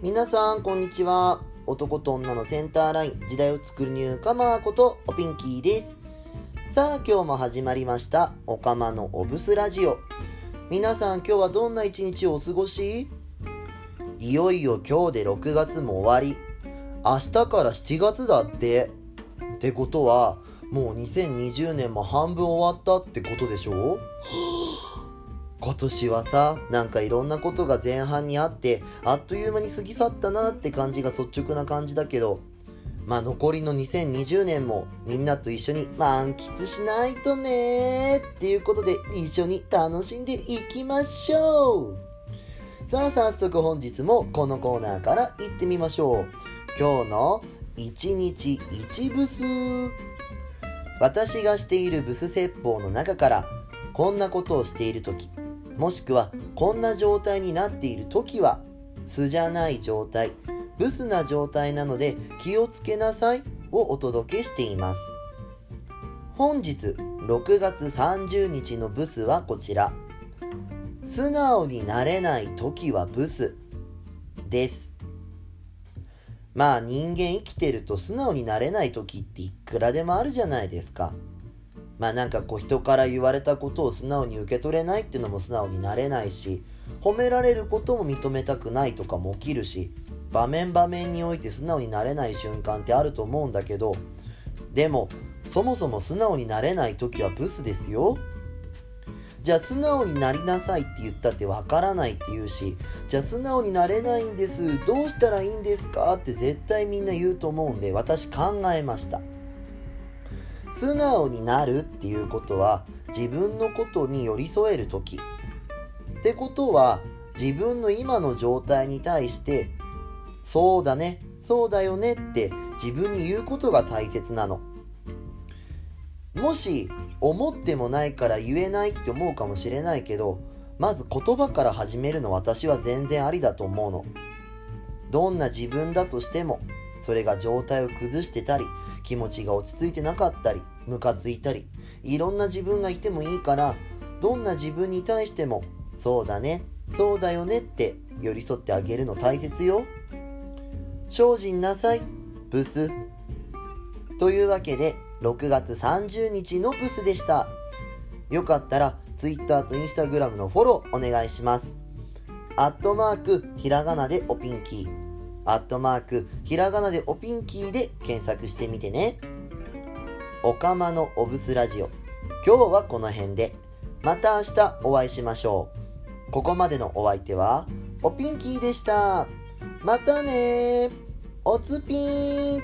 皆さんこんにちは。男と女のセンターライン。時代を作るニューカマーことおピンキーです。さあ今日も始まりました。おかまのオブスラジオ。皆さん今日はどんな一日をお過ごし？いよいよ今日で6月も終わり。明日から7月だって。ってことはもう2020年も半分終わったってことでしょ？今年はさなんかいろんなことが前半にあってあっという間に過ぎ去ったなって感じが率直な感じだけどまあ残りの2020年もみんなと一緒に満喫しないとねっていうことで一緒に楽しんでいきましょう。さあ早速本日もこのコーナーから行ってみましょう。今日の1日1ブス私がしているブス説法の中からこんなことをしている時。もしくはこんな状態になっている時は素じゃない状態ブスな状態なので気をつけなさいをお届けしています。本日6月30日のブスはこちら。素直になれない時はブスです。まあ人間生きてると素直になれない時っていくらでもあるじゃないですか。まあなんかこう人から言われたことを素直に受け取れないっていうのも素直になれないし褒められることも認めたくないとかも起きるし場面場面において素直になれない瞬間ってあると思うんだけどでもそもそも素直になれない時はブスですよ。じゃあ素直になりなさいって言ったってわからないって言うしじゃあ素直になれないんですどうしたらいいんですかって絶対みんな言うと思うんで私考えました。素直になるっていうことは自分のことに寄り添える時。ってことは自分の今の状態に対してそうだねそうだよねって自分に言うことが大切なの。もし思ってもないから言えないって思うかもしれないけどまず言葉から始めるの私は全然ありだと思うの。どんな自分だとしてもそれが状態を崩してたり気持ちが落ち着いてなかったりムカついたりいろんな自分がいてもいいからどんな自分に対してもそうだねそうだよねって寄り添ってあげるの大切よ。精進なさいブス。というわけで6月30日のブスでした。よかったら Twitter と Instagram のフォローお願いします。アットマークひらがなでおピンキー。アットマークひらがなでおピンキーで検索してみてね。おかまのおぶすラジオ。今日はこの辺で。また明日お会いしましょう。ここまでのお相手はおピンキーでした。またねおつぴーん。